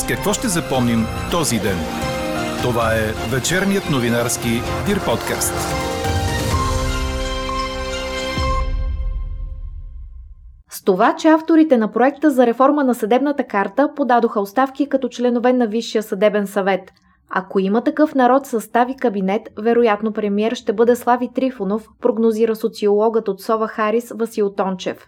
С какво ще запомним този ден? Това е вечерният новинарски Дир подкаст. С това, че авторите на проекта за реформа на съдебната карта подадоха оставки като членове на Висшия съдебен съвет – ако има такъв народ състави кабинет, вероятно премьер ще бъде Слави Трифонов, прогнозира социологът от Сова Харис Васил Тончев.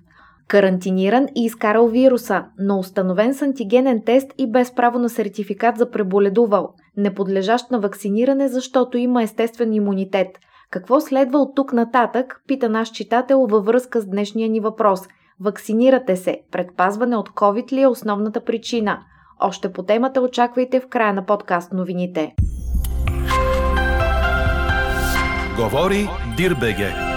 Карантиниран и изкарал вируса, но установен с антигенен тест и без право на сертификат за преболедувал, неподлежащ на вакциниране, защото има естествен имунитет. Какво следва от тук нататък, пита наш читател във връзка с днешния ни въпрос. Вакцинирате се. Предпазване от COVID ли е основната причина? Още по темата очаквайте в края на подкаст новините. Говори Дирбеге.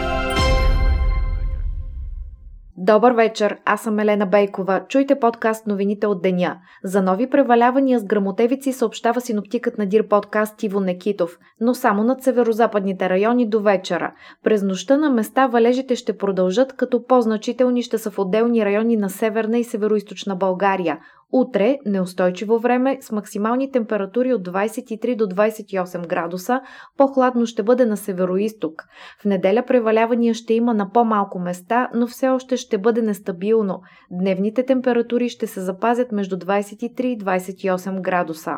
Добър вечер, аз съм Елена Бейкова. Чуйте подкаст новините от деня. За нови превалявания с грамотевици съобщава синоптикът на Дир подкаст Иво Некитов, но само над северо-западните райони до вечера. През нощта на места валежите ще продължат, като по-значителни ще са в отделни райони на северна и северо България. Утре неустойчиво време с максимални температури от 23 до 28 градуса, по-хладно ще бъде на североисток. В неделя превалявания ще има на по-малко места, но все още ще бъде нестабилно. Дневните температури ще се запазят между 23 и 28 градуса.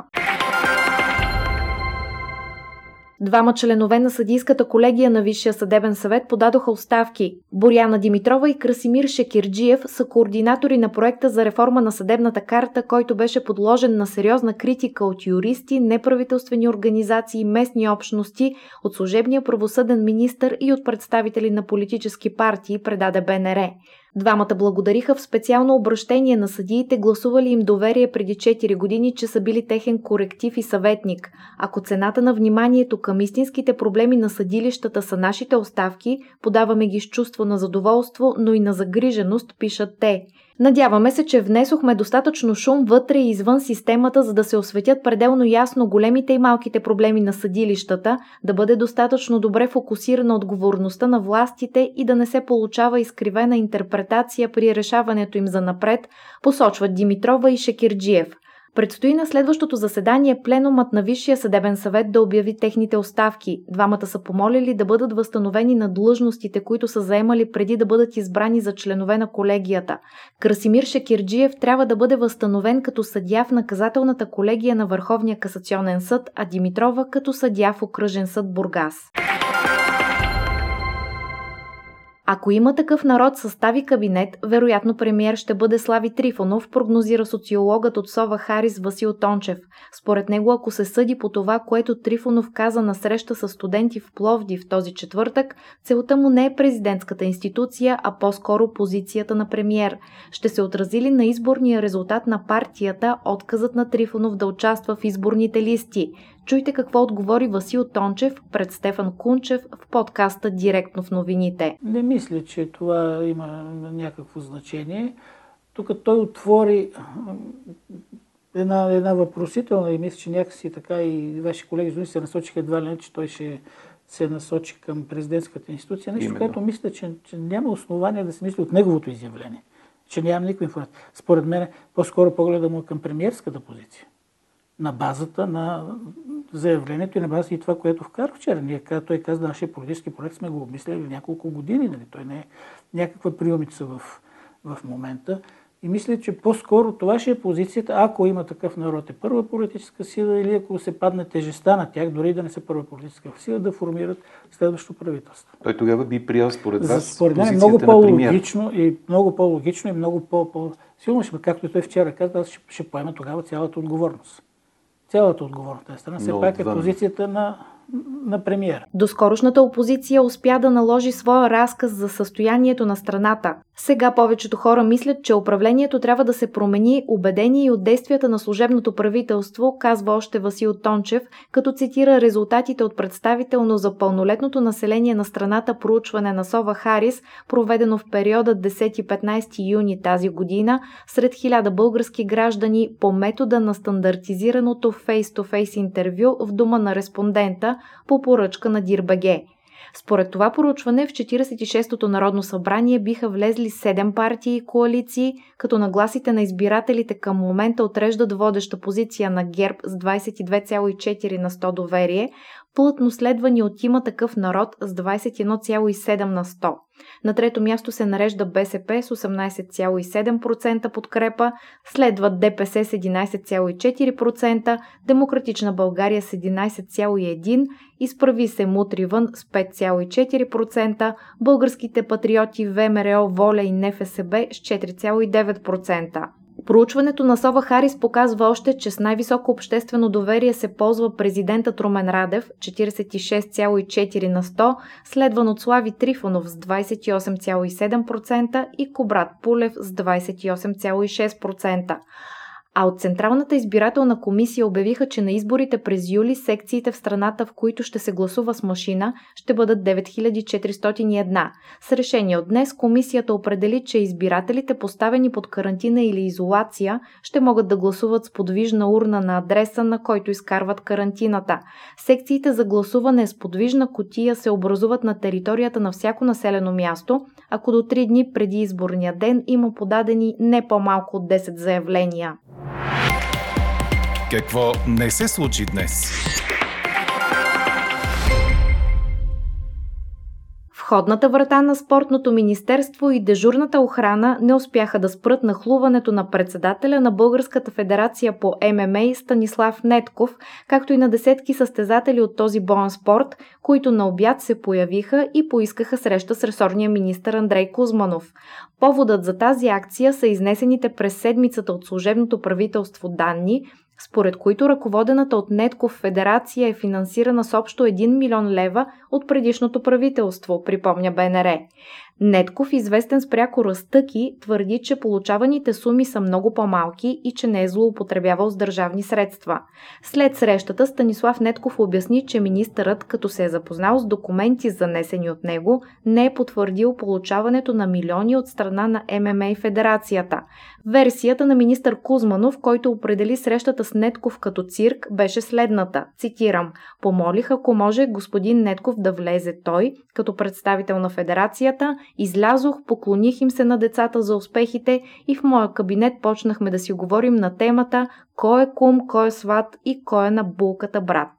Двама членове на съдийската колегия на Висшия съдебен съвет подадоха оставки. Боряна Димитрова и Красимир Шекирджиев са координатори на проекта за реформа на съдебната карта, който беше подложен на сериозна критика от юристи, неправителствени организации, местни общности, от служебния правосъден министр и от представители на политически партии, предаде БНР. Двамата благодариха в специално обращение на съдиите, гласували им доверие преди 4 години, че са били техен коректив и съветник. Ако цената на вниманието към истинските проблеми на съдилищата са нашите оставки, подаваме ги с чувство на задоволство, но и на загриженост, пишат те. Надяваме се, че внесохме достатъчно шум вътре и извън системата, за да се осветят пределно ясно големите и малките проблеми на съдилищата, да бъде достатъчно добре фокусирана отговорността на властите и да не се получава изкривена интерпретация при решаването им за напред, посочват Димитрова и Шекирджиев – Предстои на следващото заседание пленумът на Висшия съдебен съвет да обяви техните оставки. Двамата са помолили да бъдат възстановени на длъжностите, които са заемали преди да бъдат избрани за членове на колегията. Красимир Шекирджиев трябва да бъде възстановен като съдя в наказателната колегия на Върховния касационен съд, а Димитрова като съдя в окръжен съд Бургас. Ако има такъв народ състави кабинет, вероятно премиер ще бъде Слави Трифонов, прогнозира социологът от Сова Харис Васил Тончев. Според него, ако се съди по това, което Трифонов каза на среща с студенти в Пловди в този четвъртък, целта му не е президентската институция, а по-скоро позицията на премиер. Ще се отрази ли на изборния резултат на партията отказът на Трифонов да участва в изборните листи? Чуйте какво отговори Васил Тончев пред Стефан Кунчев в подкаста Директно в новините. Не мисля, че това има някакво значение. Тук той отвори една, една въпросителна и мисля, че някакси така и ваши колеги журналисти се насочиха едва ли не, че той ще се насочи към президентската институция. Нещо, Именно. което мисля, че, че няма основание да се мисли от неговото изявление. Че нямам никаква информация. Според мен, по-скоро погледа му към премиерската позиция. На базата на заявлението и на база и това, което вкара вчера. Ние, той каза, нашия политически проект сме го обмисляли няколко години. Нали? Той не е някаква приемица в, в момента. И мисля, че по-скоро това ще е позицията, ако има такъв народ е първа политическа сила или ако се падне тежеста на тях, дори да не са първа политическа сила, да формират следващото правителство. Той тогава би приял според вас Според мен е много по-логично и много по-логично и много по-силно както той вчера каза, аз ще, ще поема тогава цялата отговорност цялата отговорност тази страна. Все пак е позицията на на премиера. Доскорошната опозиция успя да наложи своя разказ за състоянието на страната. Сега повечето хора мислят, че управлението трябва да се промени, убедени и от действията на служебното правителство, казва още Васил Тончев, като цитира резултатите от представително за пълнолетното население на страната проучване на Сова Харис, проведено в периода 10-15 юни тази година сред хиляда български граждани по метода на стандартизираното фейс-то-фейс интервю в дома на респондента, по поръчка на Дирбаге. Според това поручване в 46-то Народно събрание биха влезли 7 партии и коалиции, като нагласите на избирателите към момента отреждат водеща позиция на ГЕРБ с 22,4 на 100 доверие, плътно следвани от има такъв народ с 21,7 на 100. На трето място се нарежда БСП с 18,7% подкрепа, следват ДПС с 11,4%, Демократична България с 11,1%, изправи се Мутри вън с 5,4%, българските патриоти ВМРО, Воля и НФСБ с 4,9%. Проучването на Сова Харис показва още, че с най-високо обществено доверие се ползва президентът Румен Радев 46,4 на 100, следван от Слави Трифонов с 28,7% и Кобрат Пулев с 28,6% а от Централната избирателна комисия обявиха, че на изборите през юли секциите в страната, в които ще се гласува с машина, ще бъдат 9401. С решение от днес комисията определи, че избирателите поставени под карантина или изолация ще могат да гласуват с подвижна урна на адреса, на който изкарват карантината. Секциите за гласуване с подвижна котия се образуват на територията на всяко населено място, ако до 3 дни преди изборния ден има подадени не по-малко от 10 заявления. Какво не се случи днес? Входната врата на спортното министерство и дежурната охрана не успяха да спрат нахлуването на председателя на Българската федерация по ММА Станислав Нетков, както и на десетки състезатели от този боен спорт, които на обяд се появиха и поискаха среща с ресорния министр Андрей Кузманов. Поводът за тази акция са изнесените през седмицата от служебното правителство данни, според които ръководената от Нетков федерация е финансирана с общо 1 милион лева от предишното правителство, припомня БНР. Нетков, известен с пряко разтъки, твърди, че получаваните суми са много по-малки и че не е злоупотребявал с държавни средства. След срещата Станислав Нетков обясни, че министърът, като се е запознал с документи занесени от него, не е потвърдил получаването на милиони от страна на ММА и Федерацията. Версията на министър Кузманов, който определи срещата с Нетков като цирк, беше следната. Цитирам. Помолих, ако може господин Нетков да влезе той, като представител на Федерацията, Излязох, поклоних им се на децата за успехите и в моя кабинет почнахме да си говорим на темата кой е кум, кой е сват и кой е на булката брат.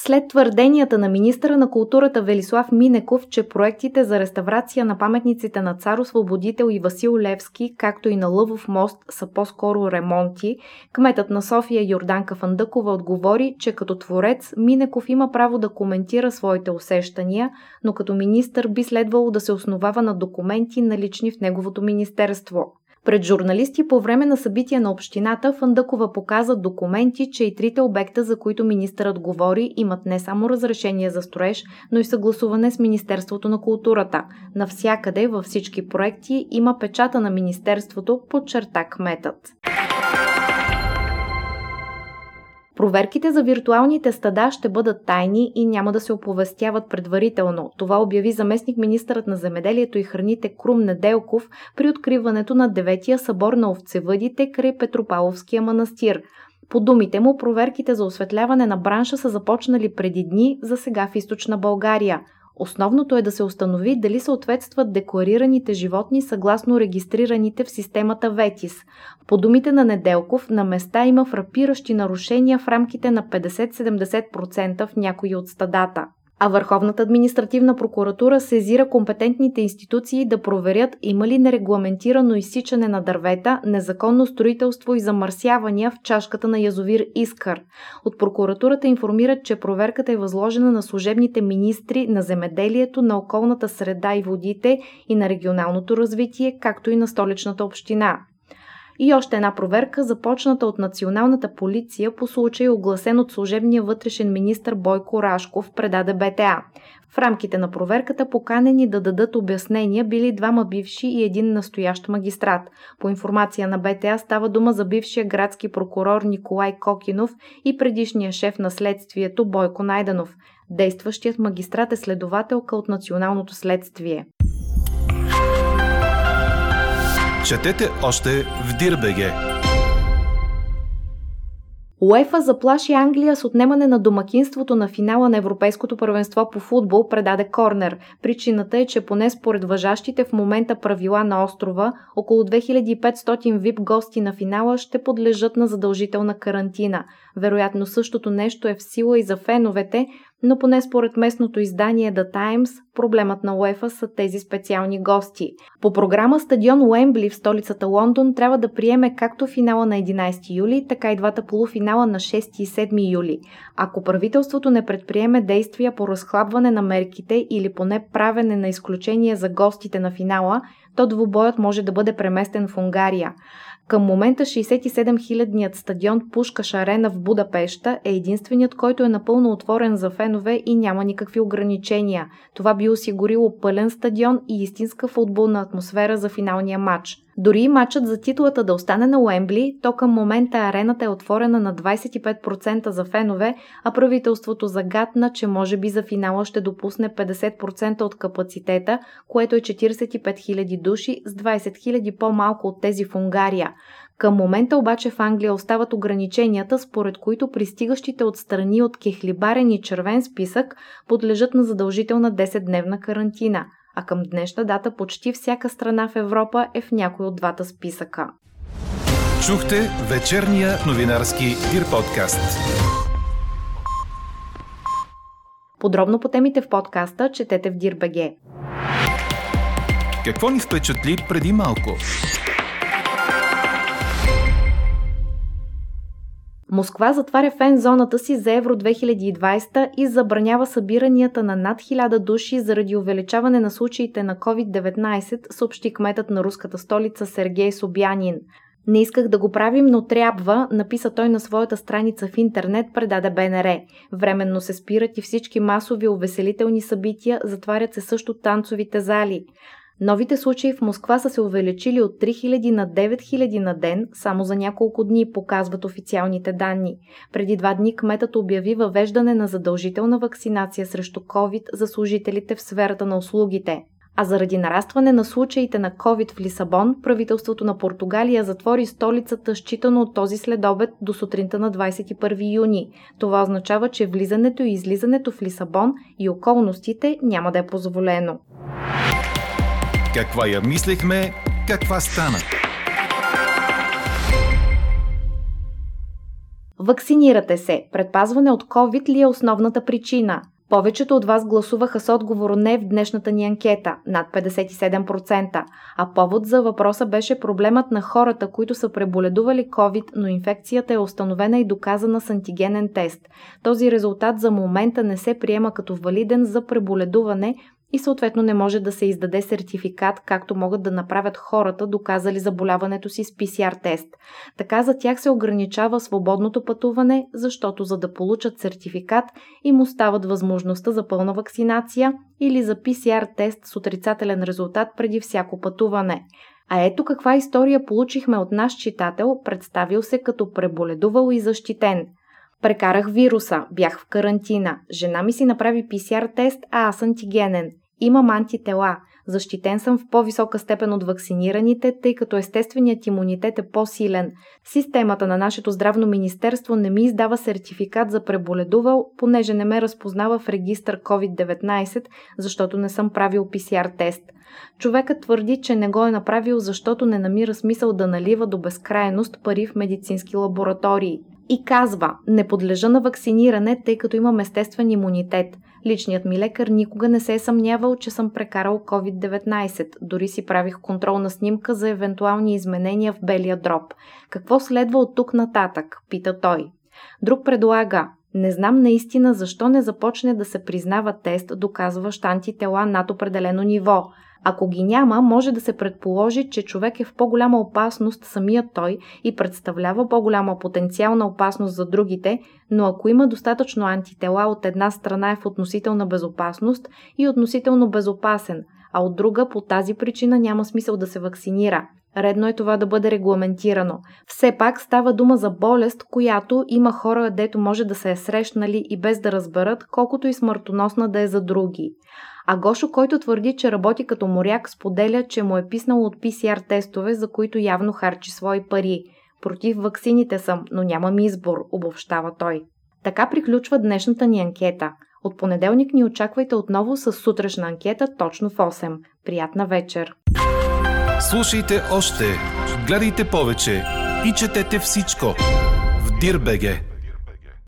След твърденията на министра на културата Велислав Минеков, че проектите за реставрация на паметниците на Цар Освободител и Васил Левски, както и на Лъвов мост, са по-скоро ремонти, кметът на София Йорданка Фандъкова отговори, че като творец Минеков има право да коментира своите усещания, но като министър би следвало да се основава на документи налични в неговото министерство. Пред журналисти по време на събития на общината Фандъкова показа документи, че и трите обекта, за които министърът говори, имат не само разрешение за строеж, но и съгласуване с Министерството на културата. Навсякъде, във всички проекти, има печата на Министерството, подчерта кметът. Проверките за виртуалните стада ще бъдат тайни и няма да се оповестяват предварително. Това обяви заместник министърът на земеделието и храните Крум Неделков при откриването на деветия събор на овцевъдите край Петропавловския манастир. По думите му, проверките за осветляване на бранша са започнали преди дни, за сега в източна България – Основното е да се установи дали съответстват декларираните животни съгласно регистрираните в системата ВЕТИС. По думите на Неделков, на места има фрапиращи нарушения в рамките на 50-70% в някои от стадата а Върховната административна прокуратура сезира компетентните институции да проверят има ли нерегламентирано изсичане на дървета, незаконно строителство и замърсявания в чашката на язовир Искър. От прокуратурата информират, че проверката е възложена на служебните министри на земеделието, на околната среда и водите и на регионалното развитие, както и на столичната община. И още една проверка, започната от националната полиция по случай огласен от служебния вътрешен министр Бойко Рашков, предаде БТА. В рамките на проверката поканени да дадат обяснения били двама бивши и един настоящ магистрат. По информация на БТА става дума за бившия градски прокурор Николай Кокинов и предишния шеф на следствието Бойко Найданов. Действащият магистрат е следователка от Националното следствие. Четете още в Дирбеге. УЕФА заплаши Англия с отнемане на домакинството на финала на Европейското първенство по футбол, предаде Корнер. Причината е, че поне според въжащите в момента правила на острова, около 2500 вип гости на финала ще подлежат на задължителна карантина. Вероятно същото нещо е в сила и за феновете, но поне според местното издание The Times, проблемът на УЕФА са тези специални гости. По програма стадион Уембли в столицата Лондон трябва да приеме както финала на 11 юли, така и двата полуфинала на 6 и 7 юли. Ако правителството не предприеме действия по разхлабване на мерките или поне правене на изключение за гостите на финала, то двубоят може да бъде преместен в Унгария. Към момента 67-хилядният стадион Пушкаш Арена в Будапешта е единственият, който е напълно отворен за фенове и няма никакви ограничения. Това би осигурило пълен стадион и истинска футболна атмосфера за финалния матч. Дори матчът за титлата да остане на Уембли, то към момента арената е отворена на 25% за фенове, а правителството загадна, че може би за финала ще допусне 50% от капацитета, което е 45 000 души с 20 000 по-малко от тези в Унгария. Към момента обаче в Англия остават ограниченията, според които пристигащите от страни от кехлибарен и червен списък подлежат на задължителна 10-дневна карантина – а към днешна дата почти всяка страна в Европа е в някой от двата списъка. Чухте вечерния новинарски Дир подкаст. Подробно по темите в подкаста четете в Дирбеге. Какво ни впечатли преди малко? Москва затваря фен зоната си за Евро 2020 и забранява събиранията на над 1000 души заради увеличаване на случаите на COVID-19, съобщи кметът на руската столица Сергей Собянин. Не исках да го правим, но трябва, написа той на своята страница в интернет, предаде БНР. Временно се спират и всички масови увеселителни събития, затварят се също танцовите зали. Новите случаи в Москва са се увеличили от 3000 на 9000 на ден само за няколко дни, показват официалните данни. Преди два дни кметът обяви въвеждане на задължителна вакцинация срещу COVID за служителите в сферата на услугите. А заради нарастване на случаите на COVID в Лисабон, правителството на Португалия затвори столицата считано от този следобед до сутринта на 21 юни. Това означава, че влизането и излизането в Лисабон и околностите няма да е позволено. Каква я мислехме, каква стана? Вакцинирате се. Предпазване от COVID ли е основната причина? Повечето от вас гласуваха с отговор не в днешната ни анкета – над 57%, а повод за въпроса беше проблемът на хората, които са преболедували COVID, но инфекцията е установена и доказана с антигенен тест. Този резултат за момента не се приема като валиден за преболедуване, и съответно не може да се издаде сертификат, както могат да направят хората, доказали заболяването си с PCR тест. Така за тях се ограничава свободното пътуване, защото за да получат сертификат им остават възможността за пълна вакцинация или за PCR тест с отрицателен резултат преди всяко пътуване. А ето каква история получихме от наш читател, представил се като преболедувал и защитен – Прекарах вируса, бях в карантина. Жена ми си направи PCR тест, а аз антигенен. Имам антитела. Защитен съм в по-висока степен от вакцинираните, тъй като естественият имунитет е по-силен. Системата на нашето здравно министерство не ми издава сертификат за преболедувал, понеже не ме разпознава в регистър COVID-19, защото не съм правил PCR тест. Човекът твърди, че не го е направил, защото не намира смисъл да налива до безкрайност пари в медицински лаборатории и казва, не подлежа на вакциниране, тъй като имам естествен имунитет. Личният ми лекар никога не се е съмнявал, че съм прекарал COVID-19. Дори си правих контролна снимка за евентуални изменения в белия дроб. Какво следва от тук нататък? Пита той. Друг предлага, не знам наистина защо не започне да се признава тест, доказващ антитела над определено ниво. Ако ги няма, може да се предположи, че човек е в по-голяма опасност самият той и представлява по-голяма потенциална опасност за другите, но ако има достатъчно антитела, от една страна е в относителна безопасност и относително безопасен, а от друга по тази причина няма смисъл да се вакцинира. Редно е това да бъде регламентирано. Все пак става дума за болест, която има хора, дето може да се е срещнали и без да разберат, колкото и смъртоносна да е за други. А Гошо, който твърди, че работи като моряк, споделя, че му е писнало от PCR тестове, за които явно харчи свои пари. Против ваксините съм, но нямам избор, обобщава той. Така приключва днешната ни анкета. От понеделник ни очаквайте отново с сутрешна анкета точно в 8. Приятна вечер! Слушайте още, гледайте повече и четете всичко в Дирбеге.